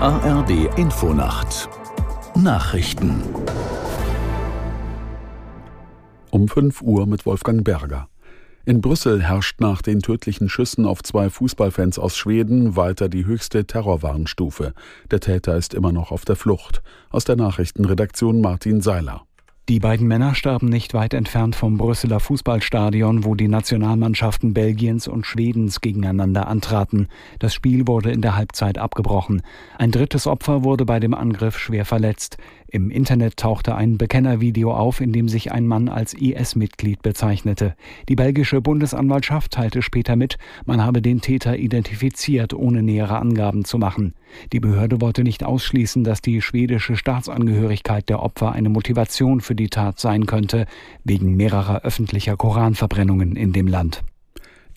ARD Infonacht Nachrichten um 5 Uhr mit Wolfgang Berger. In Brüssel herrscht nach den tödlichen Schüssen auf zwei Fußballfans aus Schweden weiter die höchste Terrorwarnstufe. Der Täter ist immer noch auf der Flucht. Aus der Nachrichtenredaktion Martin Seiler. Die beiden Männer starben nicht weit entfernt vom Brüsseler Fußballstadion, wo die Nationalmannschaften Belgiens und Schwedens gegeneinander antraten. Das Spiel wurde in der Halbzeit abgebrochen. Ein drittes Opfer wurde bei dem Angriff schwer verletzt. Im Internet tauchte ein Bekennervideo auf, in dem sich ein Mann als IS-Mitglied bezeichnete. Die belgische Bundesanwaltschaft teilte später mit, man habe den Täter identifiziert, ohne nähere Angaben zu machen. Die Behörde wollte nicht ausschließen, dass die schwedische Staatsangehörigkeit der Opfer eine Motivation für die Tat sein könnte, wegen mehrerer öffentlicher Koranverbrennungen in dem Land.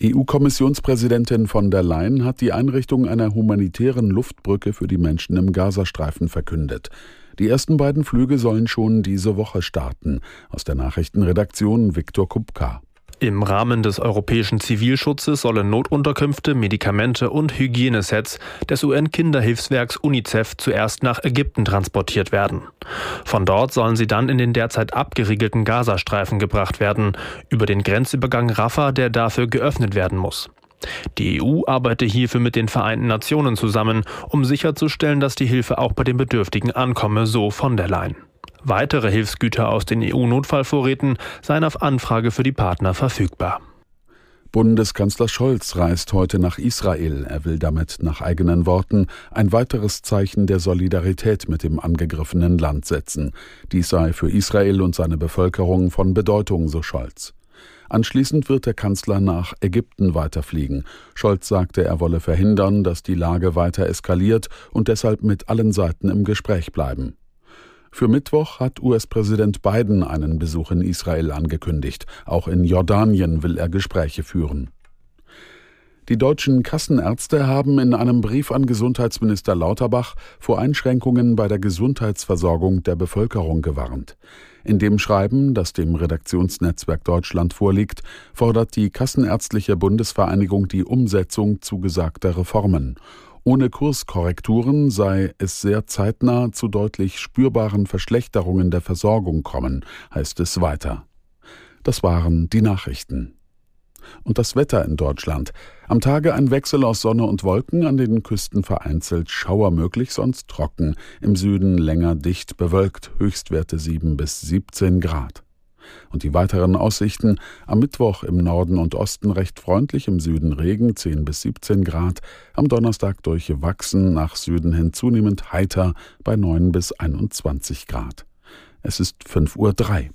EU-Kommissionspräsidentin von der Leyen hat die Einrichtung einer humanitären Luftbrücke für die Menschen im Gazastreifen verkündet. Die ersten beiden Flüge sollen schon diese Woche starten. Aus der Nachrichtenredaktion Viktor Kupka. Im Rahmen des europäischen Zivilschutzes sollen Notunterkünfte, Medikamente und Hygienesets des UN-Kinderhilfswerks UNICEF zuerst nach Ägypten transportiert werden. Von dort sollen sie dann in den derzeit abgeriegelten Gazastreifen gebracht werden, über den Grenzübergang Rafah, der dafür geöffnet werden muss. Die EU arbeite hierfür mit den Vereinten Nationen zusammen, um sicherzustellen, dass die Hilfe auch bei den Bedürftigen ankomme, so von der Leyen. Weitere Hilfsgüter aus den EU-Notfallvorräten seien auf Anfrage für die Partner verfügbar. Bundeskanzler Scholz reist heute nach Israel. Er will damit nach eigenen Worten ein weiteres Zeichen der Solidarität mit dem angegriffenen Land setzen. Dies sei für Israel und seine Bevölkerung von Bedeutung, so Scholz. Anschließend wird der Kanzler nach Ägypten weiterfliegen. Scholz sagte, er wolle verhindern, dass die Lage weiter eskaliert und deshalb mit allen Seiten im Gespräch bleiben. Für Mittwoch hat US-Präsident Biden einen Besuch in Israel angekündigt. Auch in Jordanien will er Gespräche führen. Die deutschen Kassenärzte haben in einem Brief an Gesundheitsminister Lauterbach vor Einschränkungen bei der Gesundheitsversorgung der Bevölkerung gewarnt. In dem Schreiben, das dem Redaktionsnetzwerk Deutschland vorliegt, fordert die Kassenärztliche Bundesvereinigung die Umsetzung zugesagter Reformen. Ohne Kurskorrekturen sei es sehr zeitnah zu deutlich spürbaren Verschlechterungen der Versorgung kommen, heißt es weiter. Das waren die Nachrichten. Und das Wetter in Deutschland. Am Tage ein Wechsel aus Sonne und Wolken, an den Küsten vereinzelt Schauer möglich, sonst trocken. Im Süden länger dicht bewölkt, Höchstwerte 7 bis 17 Grad. Und die weiteren Aussichten am Mittwoch im Norden und Osten recht freundlich, im Süden Regen 10 bis 17 Grad, am Donnerstag durchwachsen, nach Süden hin zunehmend heiter bei 9 bis 21 Grad. Es ist 5.03 Uhr.